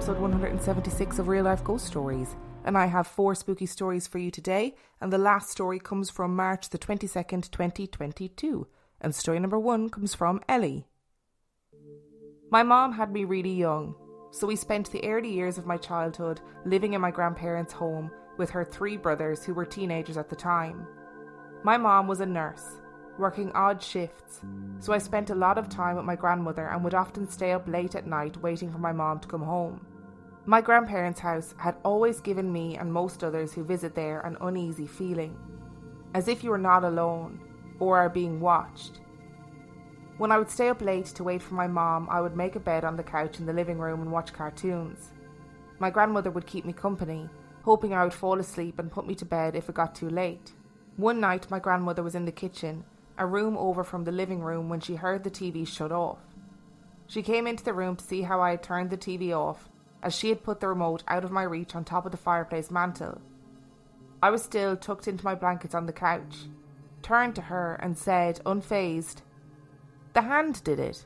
episode 176 of Real Life Ghost Stories. And I have four spooky stories for you today, and the last story comes from March the 22nd, 2022. And story number one comes from Ellie. My mom had me really young, so we spent the early years of my childhood living in my grandparents' home with her three brothers who were teenagers at the time. My mom was a nurse, working odd shifts, so I spent a lot of time with my grandmother and would often stay up late at night waiting for my mom to come home. My grandparents' house had always given me and most others who visit there an uneasy feeling, as if you were not alone or are being watched. When I would stay up late to wait for my mom, I would make a bed on the couch in the living room and watch cartoons. My grandmother would keep me company, hoping I would fall asleep and put me to bed if it got too late. One night, my grandmother was in the kitchen a room over from the living room when she heard the TV shut off. She came into the room to see how I had turned the TV off, as she had put the remote out of my reach on top of the fireplace mantel. I was still tucked into my blankets on the couch, turned to her and said, unfazed, The hand did it.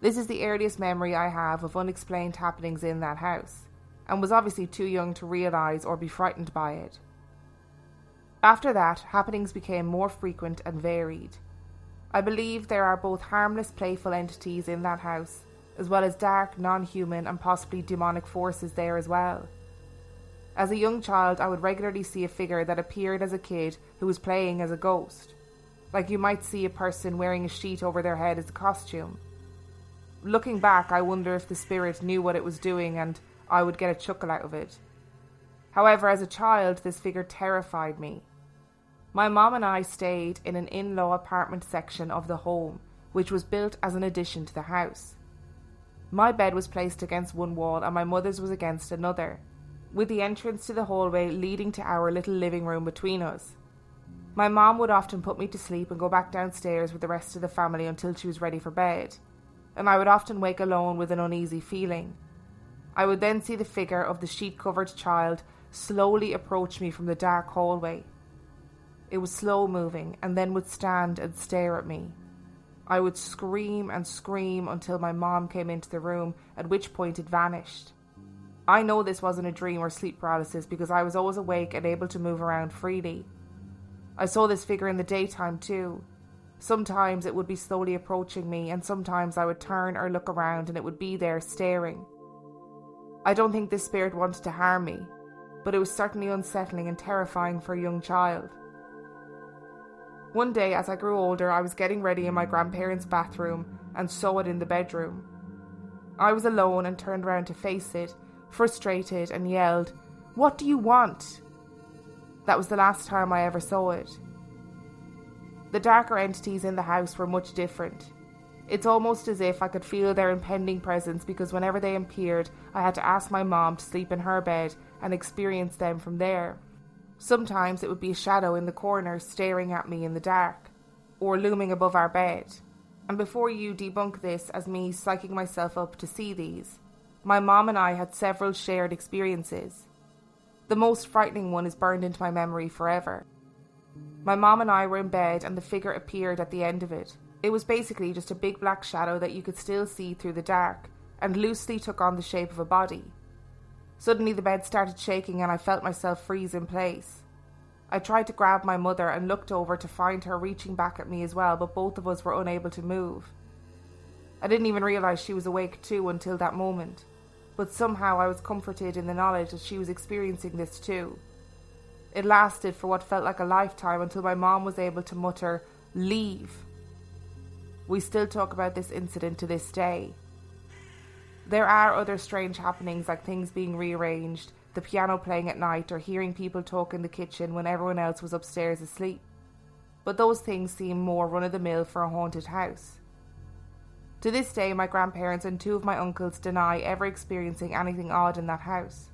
This is the earliest memory I have of unexplained happenings in that house, and was obviously too young to realise or be frightened by it. After that, happenings became more frequent and varied. I believe there are both harmless, playful entities in that house, as well as dark, non human, and possibly demonic forces there as well. As a young child, I would regularly see a figure that appeared as a kid who was playing as a ghost, like you might see a person wearing a sheet over their head as a costume. Looking back, I wonder if the spirit knew what it was doing and I would get a chuckle out of it. However, as a child, this figure terrified me. My mom and I stayed in an in law apartment section of the home, which was built as an addition to the house. My bed was placed against one wall and my mother's was against another, with the entrance to the hallway leading to our little living room between us. My mom would often put me to sleep and go back downstairs with the rest of the family until she was ready for bed, and I would often wake alone with an uneasy feeling. I would then see the figure of the sheet covered child slowly approach me from the dark hallway. It was slow moving and then would stand and stare at me. I would scream and scream until my mom came into the room, at which point it vanished. I know this wasn't a dream or sleep paralysis because I was always awake and able to move around freely. I saw this figure in the daytime too. Sometimes it would be slowly approaching me, and sometimes I would turn or look around and it would be there staring. I don't think this spirit wanted to harm me, but it was certainly unsettling and terrifying for a young child. One day, as I grew older, I was getting ready in my grandparents' bathroom and saw it in the bedroom. I was alone and turned around to face it, frustrated, and yelled, What do you want? That was the last time I ever saw it. The darker entities in the house were much different. It's almost as if I could feel their impending presence because whenever they appeared, I had to ask my mom to sleep in her bed and experience them from there. Sometimes it would be a shadow in the corner staring at me in the dark, or looming above our bed. And before you debunk this as me psyching myself up to see these, my mom and I had several shared experiences. The most frightening one is burned into my memory forever. My mom and I were in bed, and the figure appeared at the end of it. It was basically just a big black shadow that you could still see through the dark, and loosely took on the shape of a body. Suddenly the bed started shaking and I felt myself freeze in place. I tried to grab my mother and looked over to find her reaching back at me as well, but both of us were unable to move. I didn't even realise she was awake too until that moment, but somehow I was comforted in the knowledge that she was experiencing this too. It lasted for what felt like a lifetime until my mom was able to mutter, Leave. We still talk about this incident to this day. There are other strange happenings like things being rearranged, the piano playing at night, or hearing people talk in the kitchen when everyone else was upstairs asleep. But those things seem more run of the mill for a haunted house. To this day, my grandparents and two of my uncles deny ever experiencing anything odd in that house.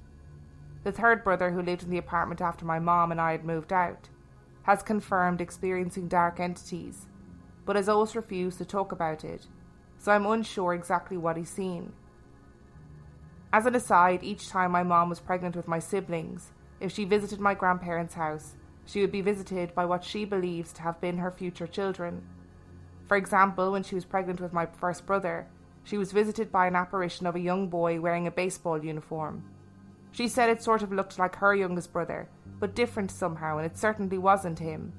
The third brother, who lived in the apartment after my mom and I had moved out, has confirmed experiencing dark entities, but has always refused to talk about it, so I'm unsure exactly what he's seen. As an aside, each time my mom was pregnant with my siblings, if she visited my grandparents' house, she would be visited by what she believes to have been her future children. For example, when she was pregnant with my first brother, she was visited by an apparition of a young boy wearing a baseball uniform. She said it sort of looked like her youngest brother, but different somehow, and it certainly wasn't him.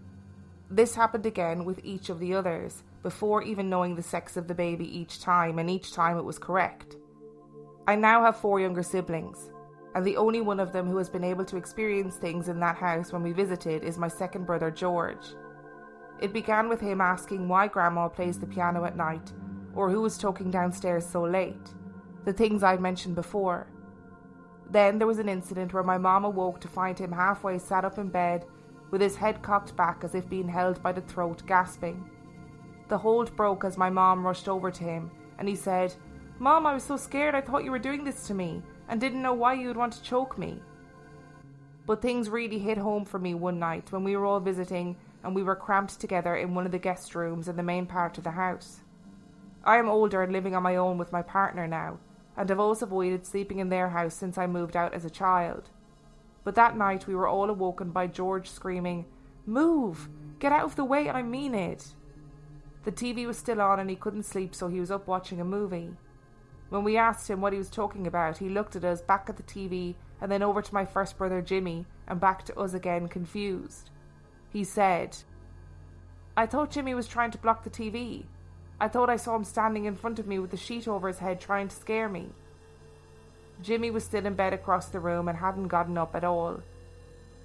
This happened again with each of the others, before even knowing the sex of the baby each time, and each time it was correct. I now have four younger siblings, and the only one of them who has been able to experience things in that house when we visited is my second brother George. It began with him asking why Grandma plays the piano at night or who was talking downstairs so late, the things I'd mentioned before. Then there was an incident where my mom awoke to find him halfway sat up in bed with his head cocked back as if being held by the throat, gasping. The hold broke as my mom rushed over to him, and he said, Mom, I was so scared I thought you were doing this to me and didn't know why you would want to choke me. But things really hit home for me one night when we were all visiting and we were cramped together in one of the guest rooms in the main part of the house. I am older and living on my own with my partner now, and have always avoided sleeping in their house since I moved out as a child. But that night we were all awoken by George screaming, Move! Get out of the way, I mean it! The TV was still on and he couldn't sleep, so he was up watching a movie. When we asked him what he was talking about, he looked at us, back at the TV, and then over to my first brother Jimmy, and back to us again, confused. He said, I thought Jimmy was trying to block the TV. I thought I saw him standing in front of me with the sheet over his head trying to scare me. Jimmy was still in bed across the room and hadn't gotten up at all.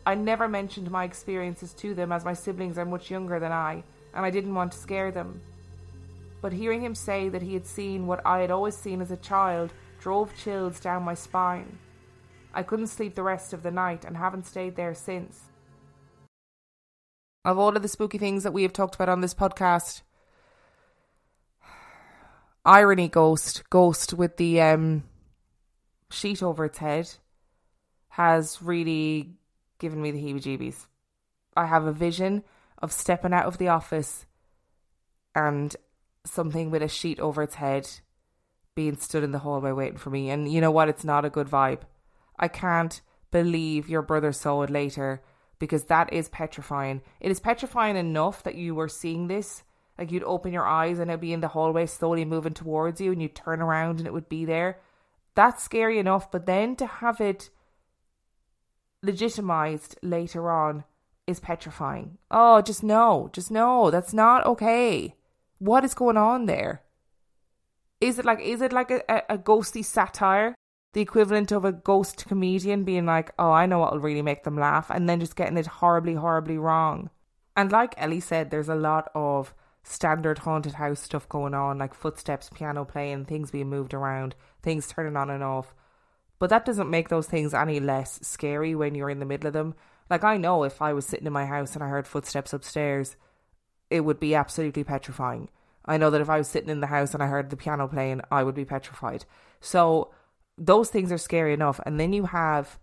I never mentioned my experiences to them as my siblings are much younger than I, and I didn't want to scare them. But hearing him say that he had seen what I had always seen as a child drove chills down my spine. I couldn't sleep the rest of the night and haven't stayed there since. Of all of the spooky things that we have talked about on this podcast, irony ghost ghost with the um sheet over its head has really given me the heebie jeebies. I have a vision of stepping out of the office and something with a sheet over its head being stood in the hallway waiting for me. And you know what? It's not a good vibe. I can't believe your brother saw it later because that is petrifying. It is petrifying enough that you were seeing this like you'd open your eyes and it'd be in the hallway slowly moving towards you and you'd turn around and it would be there. That's scary enough, but then to have it legitimized later on is petrifying. Oh, just no, just no, that's not okay. What is going on there? Is it like is it like a, a, a ghostly satire? The equivalent of a ghost comedian being like, oh, I know what'll really make them laugh, and then just getting it horribly, horribly wrong. And like Ellie said, there's a lot of standard haunted house stuff going on, like footsteps, piano playing, things being moved around, things turning on and off. But that doesn't make those things any less scary when you're in the middle of them. Like, I know if I was sitting in my house and I heard footsteps upstairs, it would be absolutely petrifying. I know that if I was sitting in the house and I heard the piano playing, I would be petrified. So, those things are scary enough. And then you have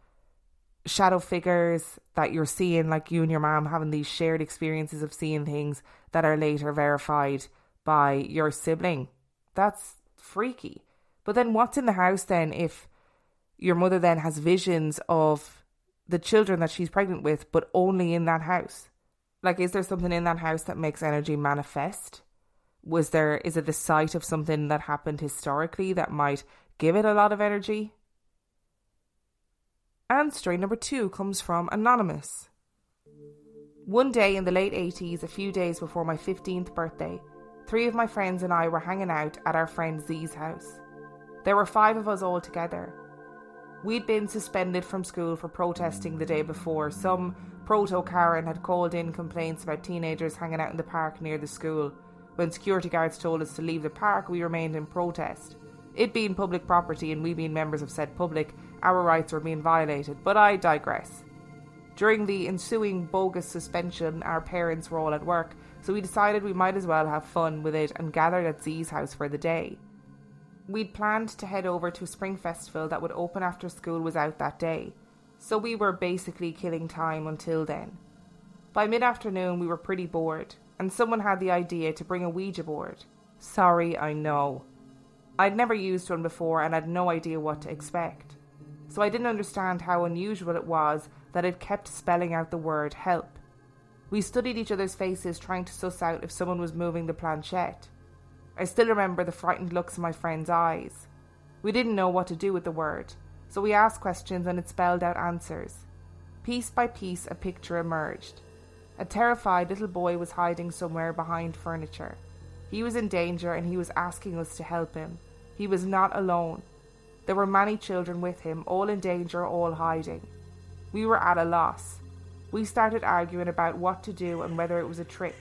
shadow figures that you're seeing, like you and your mom having these shared experiences of seeing things that are later verified by your sibling. That's freaky. But then what's in the house then if your mother then has visions of the children that she's pregnant with, but only in that house? Like, is there something in that house that makes energy manifest? Was there, is it the site of something that happened historically that might give it a lot of energy? And story number two comes from Anonymous. One day in the late 80s, a few days before my 15th birthday, three of my friends and I were hanging out at our friend Z's house. There were five of us all together. We'd been suspended from school for protesting the day before. Some proto Karen had called in complaints about teenagers hanging out in the park near the school. When security guards told us to leave the park, we remained in protest. It being public property and we being members of said public, our rights were being violated, but I digress. During the ensuing bogus suspension, our parents were all at work, so we decided we might as well have fun with it and gathered at Z's house for the day. We'd planned to head over to a spring festival that would open after school was out that day, so we were basically killing time until then. By mid afternoon, we were pretty bored, and someone had the idea to bring a Ouija board. Sorry, I know. I'd never used one before and had no idea what to expect so I didn't understand how unusual it was that it kept spelling out the word help. We studied each other's faces, trying to suss out if someone was moving the planchette. I still remember the frightened looks in my friend's eyes. We didn't know what to do with the word, so we asked questions and it spelled out answers. Piece by piece, a picture emerged. A terrified little boy was hiding somewhere behind furniture. He was in danger and he was asking us to help him. He was not alone. There were many children with him, all in danger, all hiding. We were at a loss. We started arguing about what to do and whether it was a trick.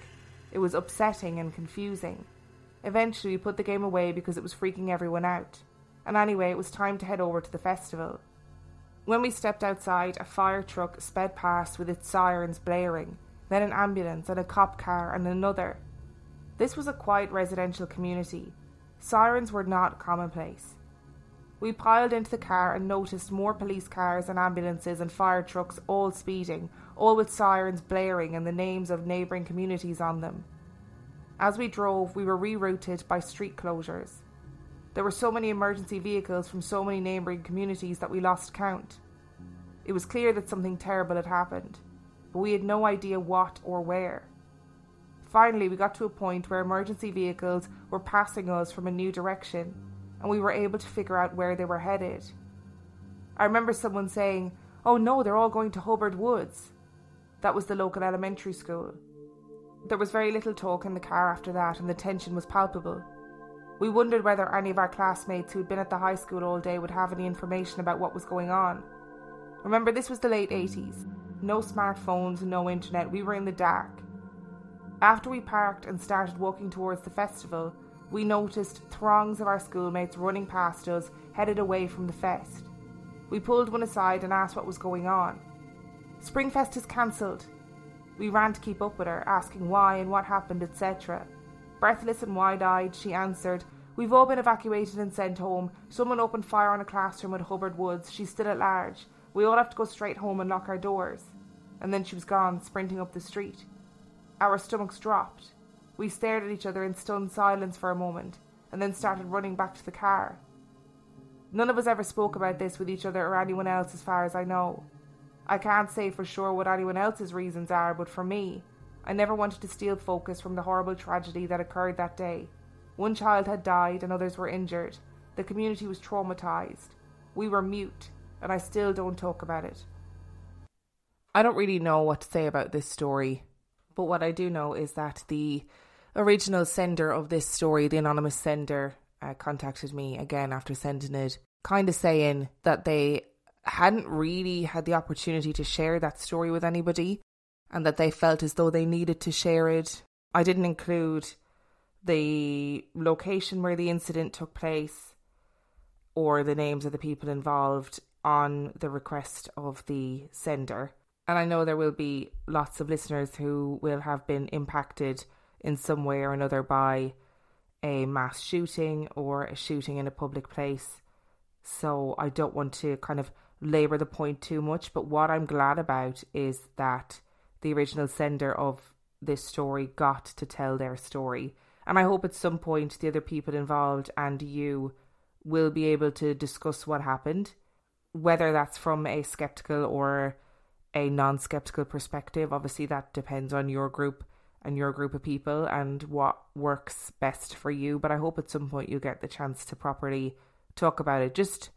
It was upsetting and confusing. Eventually, we put the game away because it was freaking everyone out. And anyway, it was time to head over to the festival. When we stepped outside, a fire truck sped past with its sirens blaring, then an ambulance and a cop car and another. This was a quiet residential community. Sirens were not commonplace. We piled into the car and noticed more police cars and ambulances and fire trucks all speeding, all with sirens blaring and the names of neighbouring communities on them. As we drove, we were rerouted by street closures. There were so many emergency vehicles from so many neighbouring communities that we lost count. It was clear that something terrible had happened, but we had no idea what or where. Finally, we got to a point where emergency vehicles were passing us from a new direction, and we were able to figure out where they were headed. I remember someone saying, Oh no, they're all going to Hubbard Woods. That was the local elementary school. There was very little talk in the car after that, and the tension was palpable. We wondered whether any of our classmates who'd been at the high school all day would have any information about what was going on. Remember, this was the late 80s. No smartphones, no internet, we were in the dark. After we parked and started walking towards the festival, we noticed throngs of our schoolmates running past us, headed away from the fest. We pulled one aside and asked what was going on. Springfest is cancelled. We ran to keep up with her, asking why and what happened, etc. Breathless and wide eyed, she answered, We've all been evacuated and sent home. Someone opened fire on a classroom at Hubbard Woods. She's still at large. We all have to go straight home and lock our doors. And then she was gone, sprinting up the street. Our stomachs dropped. We stared at each other in stunned silence for a moment, and then started running back to the car. None of us ever spoke about this with each other or anyone else, as far as I know. I can't say for sure what anyone else's reasons are, but for me, I never wanted to steal focus from the horrible tragedy that occurred that day. One child had died and others were injured. The community was traumatized. We were mute, and I still don't talk about it. I don't really know what to say about this story. But what I do know is that the original sender of this story, the anonymous sender, uh, contacted me again after sending it, kind of saying that they hadn't really had the opportunity to share that story with anybody and that they felt as though they needed to share it. I didn't include the location where the incident took place or the names of the people involved on the request of the sender. And I know there will be lots of listeners who will have been impacted in some way or another by a mass shooting or a shooting in a public place. So I don't want to kind of labour the point too much. But what I'm glad about is that the original sender of this story got to tell their story. And I hope at some point the other people involved and you will be able to discuss what happened, whether that's from a skeptical or a non skeptical perspective. Obviously, that depends on your group and your group of people and what works best for you. But I hope at some point you get the chance to properly talk about it, just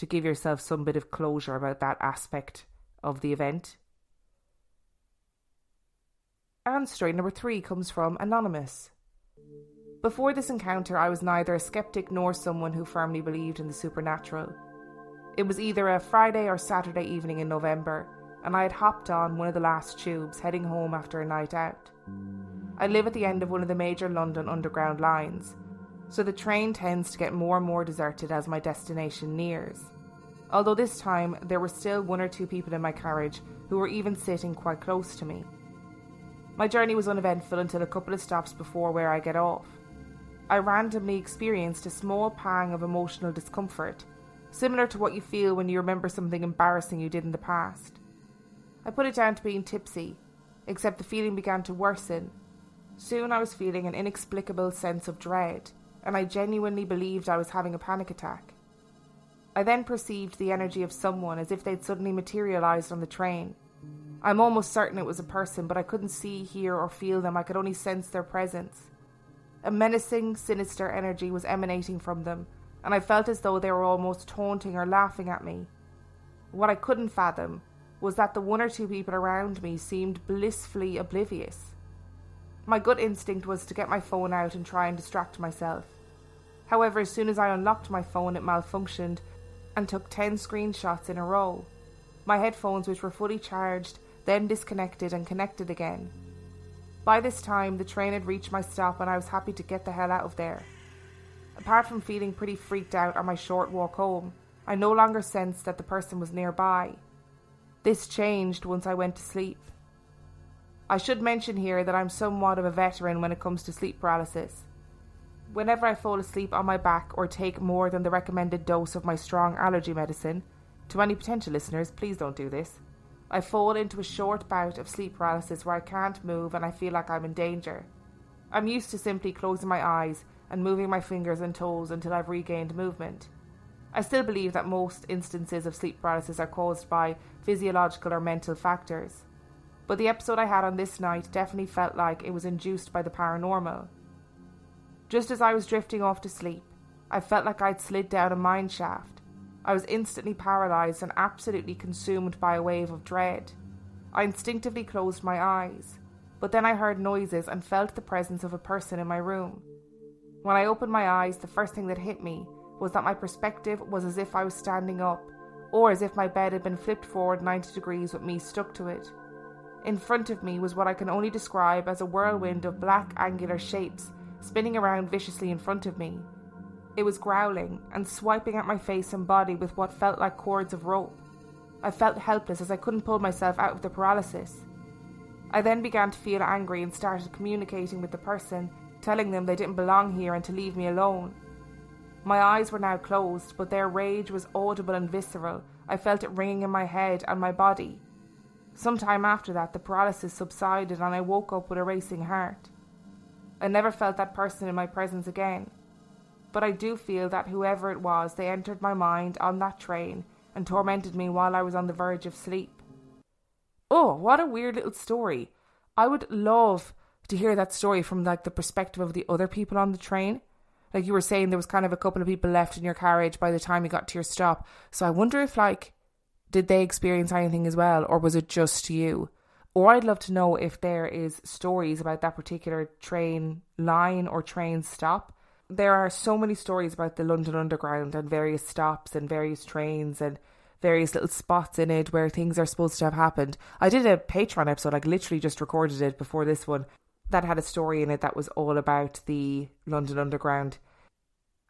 to give yourself some bit of closure about that aspect of the event. And story number three comes from Anonymous. Before this encounter, I was neither a skeptic nor someone who firmly believed in the supernatural. It was either a Friday or Saturday evening in November and I had hopped on one of the last tubes heading home after a night out. I live at the end of one of the major London underground lines, so the train tends to get more and more deserted as my destination nears. Although this time there were still one or two people in my carriage who were even sitting quite close to me. My journey was uneventful until a couple of stops before where I get off. I randomly experienced a small pang of emotional discomfort, similar to what you feel when you remember something embarrassing you did in the past. I put it down to being tipsy, except the feeling began to worsen. Soon I was feeling an inexplicable sense of dread, and I genuinely believed I was having a panic attack. I then perceived the energy of someone as if they'd suddenly materialized on the train. I'm almost certain it was a person, but I couldn't see, hear, or feel them. I could only sense their presence. A menacing, sinister energy was emanating from them, and I felt as though they were almost taunting or laughing at me. What I couldn't fathom was that the one or two people around me seemed blissfully oblivious. My gut instinct was to get my phone out and try and distract myself. However, as soon as I unlocked my phone, it malfunctioned and took 10 screenshots in a row. My headphones, which were fully charged, then disconnected and connected again. By this time, the train had reached my stop and I was happy to get the hell out of there. Apart from feeling pretty freaked out on my short walk home, I no longer sensed that the person was nearby. This changed once I went to sleep. I should mention here that I'm somewhat of a veteran when it comes to sleep paralysis. Whenever I fall asleep on my back or take more than the recommended dose of my strong allergy medicine, to any potential listeners, please don't do this. I fall into a short bout of sleep paralysis where I can't move and I feel like I'm in danger. I'm used to simply closing my eyes and moving my fingers and toes until I've regained movement. I still believe that most instances of sleep paralysis are caused by physiological or mental factors. But the episode I had on this night definitely felt like it was induced by the paranormal. Just as I was drifting off to sleep, I felt like I'd slid down a mine shaft. I was instantly paralysed and absolutely consumed by a wave of dread. I instinctively closed my eyes, but then I heard noises and felt the presence of a person in my room. When I opened my eyes, the first thing that hit me was that my perspective was as if I was standing up, or as if my bed had been flipped forward 90 degrees with me stuck to it. In front of me was what I can only describe as a whirlwind of black angular shapes spinning around viciously in front of me. It was growling and swiping at my face and body with what felt like cords of rope. I felt helpless as I couldn't pull myself out of the paralysis. I then began to feel angry and started communicating with the person, telling them they didn't belong here and to leave me alone. My eyes were now closed, but their rage was audible and visceral. I felt it ringing in my head and my body. Some time after that, the paralysis subsided and I woke up with a racing heart. I never felt that person in my presence again but I do feel that whoever it was, they entered my mind on that train and tormented me while I was on the verge of sleep. Oh, what a weird little story. I would love to hear that story from like the perspective of the other people on the train. Like you were saying there was kind of a couple of people left in your carriage by the time you got to your stop. So I wonder if like did they experience anything as well or was it just you? Or I'd love to know if there is stories about that particular train line or train stop there are so many stories about the London Underground and various stops and various trains and various little spots in it where things are supposed to have happened. I did a Patreon episode, like literally just recorded it before this one, that had a story in it that was all about the London Underground.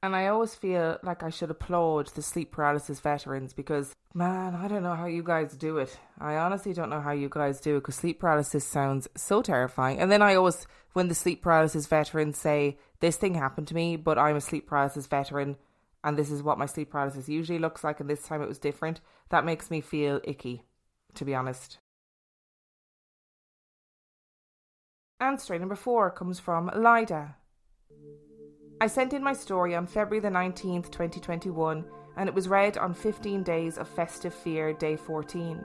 And I always feel like I should applaud the sleep paralysis veterans because, man, I don't know how you guys do it. I honestly don't know how you guys do it because sleep paralysis sounds so terrifying. And then I always, when the sleep paralysis veterans say, This thing happened to me, but I'm a sleep paralysis veteran and this is what my sleep paralysis usually looks like, and this time it was different, that makes me feel icky, to be honest. And story number four comes from Lida. I sent in my story on February the 19th, 2021, and it was read on 15 Days of Festive Fear, day 14.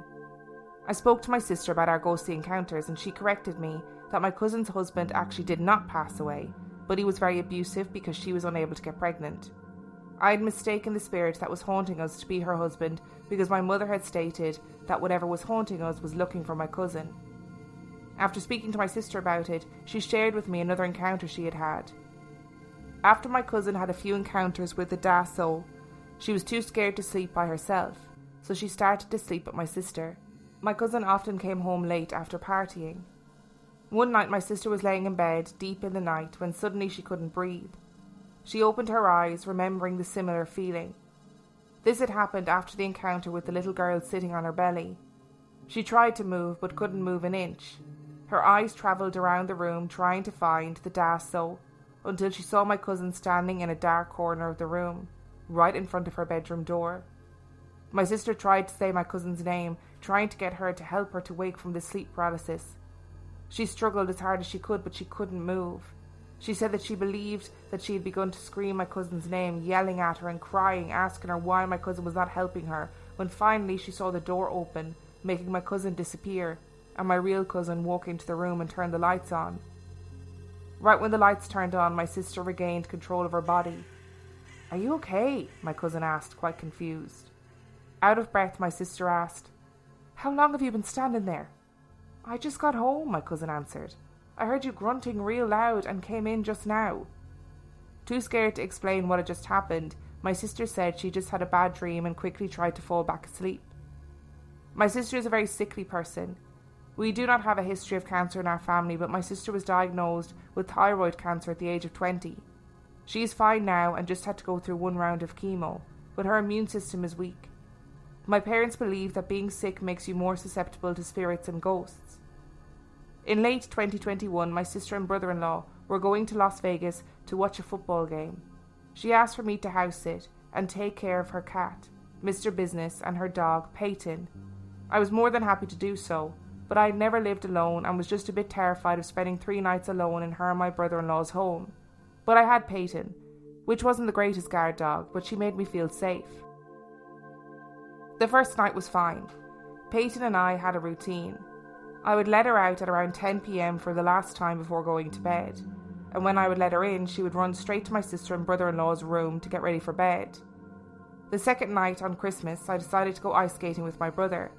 I spoke to my sister about our ghostly encounters, and she corrected me that my cousin's husband actually did not pass away, but he was very abusive because she was unable to get pregnant. I had mistaken the spirit that was haunting us to be her husband because my mother had stated that whatever was haunting us was looking for my cousin. After speaking to my sister about it, she shared with me another encounter she had had. After my cousin had a few encounters with the Da soul, she was too scared to sleep by herself, so she started to sleep with my sister. My cousin often came home late after partying. One night, my sister was laying in bed deep in the night when suddenly she couldn't breathe. She opened her eyes, remembering the similar feeling. This had happened after the encounter with the little girl sitting on her belly. She tried to move but couldn't move an inch. Her eyes travelled around the room trying to find the Da soul until she saw my cousin standing in a dark corner of the room, right in front of her bedroom door. My sister tried to say my cousin's name, trying to get her to help her to wake from the sleep paralysis. She struggled as hard as she could, but she couldn't move. She said that she believed that she had begun to scream my cousin's name, yelling at her and crying, asking her why my cousin was not helping her, when finally she saw the door open, making my cousin disappear, and my real cousin walk into the room and turn the lights on. Right when the lights turned on, my sister regained control of her body. Are you okay? my cousin asked, quite confused. Out of breath, my sister asked, How long have you been standing there? I just got home, my cousin answered. I heard you grunting real loud and came in just now. Too scared to explain what had just happened, my sister said she just had a bad dream and quickly tried to fall back asleep. My sister is a very sickly person. We do not have a history of cancer in our family, but my sister was diagnosed with thyroid cancer at the age of 20. She is fine now and just had to go through one round of chemo, but her immune system is weak. My parents believe that being sick makes you more susceptible to spirits and ghosts. In late 2021, my sister and brother in law were going to Las Vegas to watch a football game. She asked for me to house sit and take care of her cat, Mr. Business, and her dog, Peyton. I was more than happy to do so, but I had never lived alone and was just a bit terrified of spending three nights alone in her and my brother in law's home. But I had Peyton, which wasn't the greatest guard dog, but she made me feel safe. The first night was fine. Peyton and I had a routine. I would let her out at around 10 pm for the last time before going to bed, and when I would let her in, she would run straight to my sister and brother in law's room to get ready for bed. The second night on Christmas, I decided to go ice skating with my brother.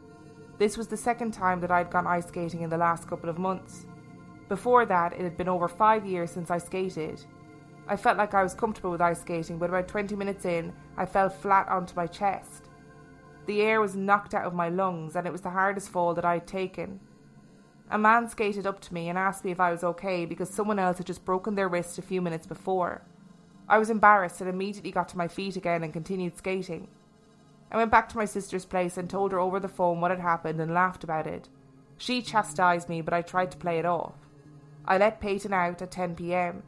This was the second time that I'd gone ice skating in the last couple of months. Before that, it had been over five years since I skated. I felt like I was comfortable with ice skating, but about 20 minutes in, I fell flat onto my chest. The air was knocked out of my lungs, and it was the hardest fall that I had taken. A man skated up to me and asked me if I was okay because someone else had just broken their wrist a few minutes before. I was embarrassed and immediately got to my feet again and continued skating. I went back to my sister's place and told her over the phone what had happened and laughed about it. She chastised me, but I tried to play it off. I let Peyton out at 10 pm.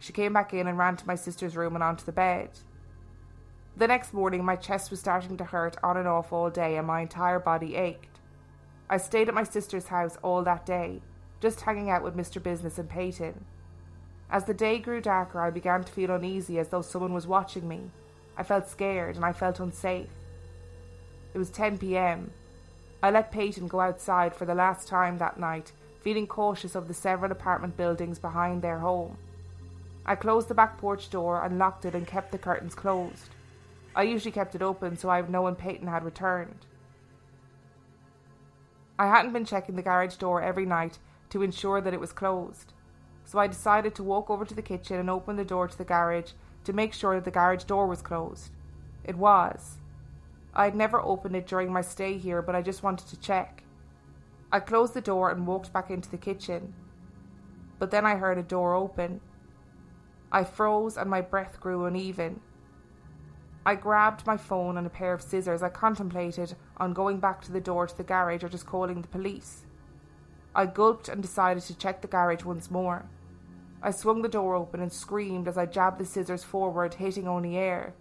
She came back in and ran to my sister's room and onto the bed. The next morning, my chest was starting to hurt on and off all day, and my entire body ached. I stayed at my sister's house all that day, just hanging out with Mr. Business and Peyton. As the day grew darker, I began to feel uneasy as though someone was watching me. I felt scared and I felt unsafe. It was 10 pm. I let Peyton go outside for the last time that night, feeling cautious of the several apartment buildings behind their home. I closed the back porch door and locked it and kept the curtains closed. I usually kept it open so I would know when Peyton had returned. I hadn't been checking the garage door every night to ensure that it was closed, so I decided to walk over to the kitchen and open the door to the garage to make sure that the garage door was closed. It was. I had never opened it during my stay here, but I just wanted to check. I closed the door and walked back into the kitchen. But then I heard a door open. I froze and my breath grew uneven. I grabbed my phone and a pair of scissors. I contemplated on going back to the door to the garage or just calling the police. I gulped and decided to check the garage once more. I swung the door open and screamed as I jabbed the scissors forward, hitting only air.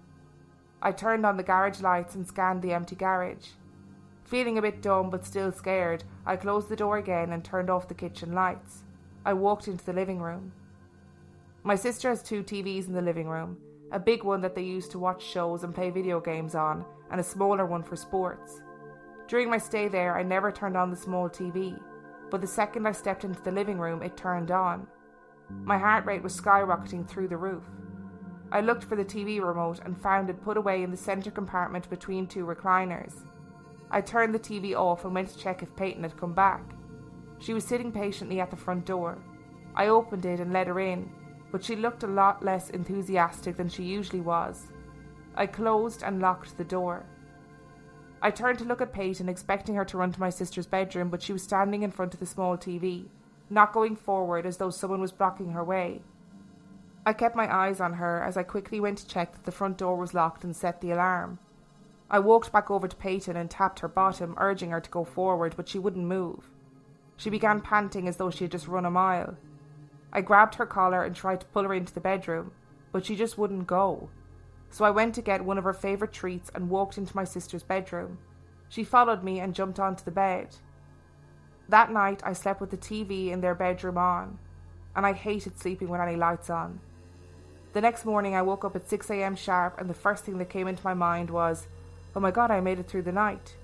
I turned on the garage lights and scanned the empty garage. Feeling a bit dumb but still scared, I closed the door again and turned off the kitchen lights. I walked into the living room. My sister has two TVs in the living room a big one that they use to watch shows and play video games on, and a smaller one for sports. During my stay there, I never turned on the small TV, but the second I stepped into the living room, it turned on. My heart rate was skyrocketing through the roof. I looked for the TV remote and found it put away in the centre compartment between two recliners. I turned the TV off and went to check if Peyton had come back. She was sitting patiently at the front door. I opened it and let her in, but she looked a lot less enthusiastic than she usually was. I closed and locked the door. I turned to look at Peyton, expecting her to run to my sister's bedroom, but she was standing in front of the small TV, not going forward as though someone was blocking her way. I kept my eyes on her as I quickly went to check that the front door was locked and set the alarm. I walked back over to Peyton and tapped her bottom, urging her to go forward, but she wouldn't move. She began panting as though she had just run a mile. I grabbed her collar and tried to pull her into the bedroom, but she just wouldn't go. So I went to get one of her favourite treats and walked into my sister's bedroom. She followed me and jumped onto the bed. That night I slept with the TV in their bedroom on, and I hated sleeping with any lights on. The next morning I woke up at 6am sharp, and the first thing that came into my mind was, oh my god, I made it through the night.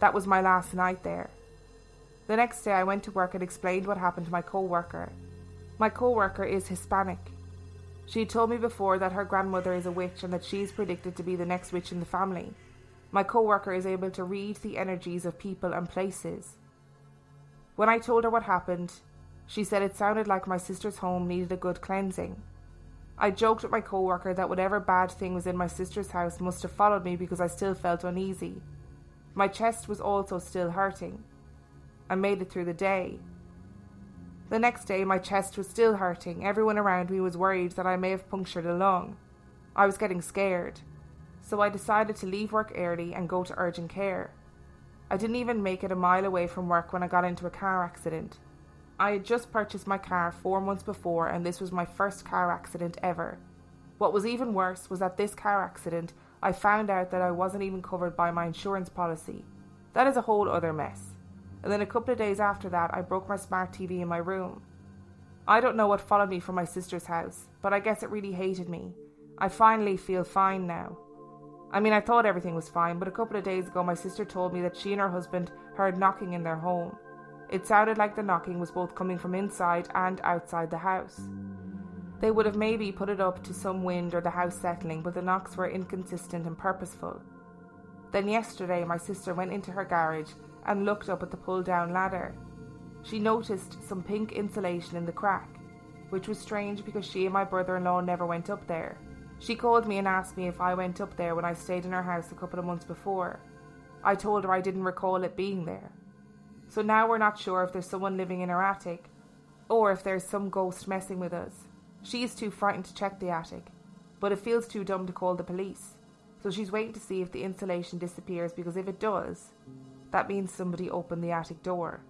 That was my last night there. The next day I went to work and explained what happened to my co worker. My co worker is Hispanic. She had told me before that her grandmother is a witch and that she is predicted to be the next witch in the family. My co worker is able to read the energies of people and places. When I told her what happened, she said it sounded like my sister's home needed a good cleansing. I joked with my co worker that whatever bad thing was in my sister's house must have followed me because I still felt uneasy. My chest was also still hurting. I made it through the day. The next day, my chest was still hurting. Everyone around me was worried that I may have punctured a lung. I was getting scared. So I decided to leave work early and go to urgent care. I didn't even make it a mile away from work when I got into a car accident. I had just purchased my car four months before, and this was my first car accident ever. What was even worse was that this car accident, I found out that I wasn't even covered by my insurance policy. That is a whole other mess. And then a couple of days after that, I broke my smart TV in my room. I don't know what followed me from my sister's house, but I guess it really hated me. I finally feel fine now. I mean, I thought everything was fine, but a couple of days ago, my sister told me that she and her husband heard knocking in their home. It sounded like the knocking was both coming from inside and outside the house. They would have maybe put it up to some wind or the house settling, but the knocks were inconsistent and purposeful. Then yesterday, my sister went into her garage and looked up at the pull down ladder. She noticed some pink insulation in the crack, which was strange because she and my brother in law never went up there. She called me and asked me if I went up there when I stayed in her house a couple of months before. I told her I didn't recall it being there. So now we're not sure if there's someone living in her attic or if there's some ghost messing with us. She is too frightened to check the attic, but it feels too dumb to call the police. So she's waiting to see if the insulation disappears because if it does, that means somebody opened the attic door.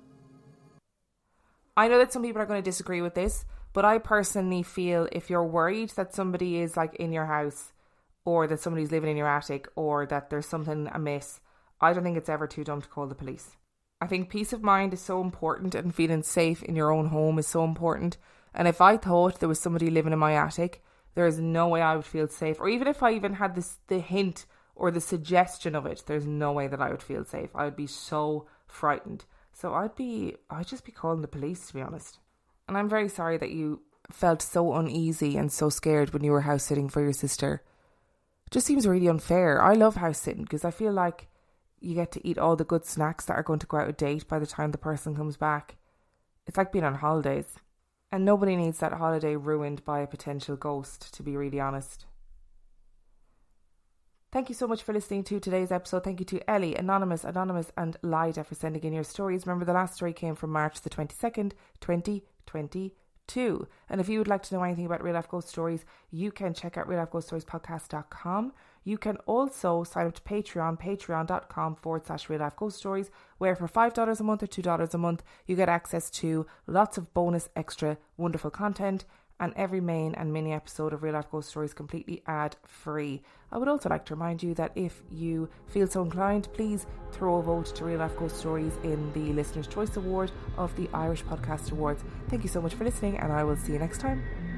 I know that some people are going to disagree with this, but I personally feel if you're worried that somebody is like in your house or that somebody's living in your attic or that there's something amiss, I don't think it's ever too dumb to call the police. I think peace of mind is so important and feeling safe in your own home is so important. And if I thought there was somebody living in my attic, there is no way I would feel safe. Or even if I even had this the hint or the suggestion of it, there's no way that I would feel safe. I would be so frightened. So I'd be I'd just be calling the police to be honest. And I'm very sorry that you felt so uneasy and so scared when you were house sitting for your sister. It just seems really unfair. I love house sitting because I feel like you get to eat all the good snacks that are going to go out of date by the time the person comes back. It's like being on holidays. And nobody needs that holiday ruined by a potential ghost, to be really honest. Thank you so much for listening to today's episode. Thank you to Ellie, Anonymous, Anonymous, and Lida for sending in your stories. Remember, the last story came from March the 22nd, 2022. And if you would like to know anything about real life ghost stories, you can check out reallifeghoststoriespodcast.com. You can also sign up to Patreon, patreon.com forward slash real life ghost stories, where for $5 a month or $2 a month, you get access to lots of bonus, extra, wonderful content and every main and mini episode of Real Life Ghost Stories completely ad free. I would also like to remind you that if you feel so inclined, please throw a vote to Real Life Ghost Stories in the Listener's Choice Award of the Irish Podcast Awards. Thank you so much for listening, and I will see you next time.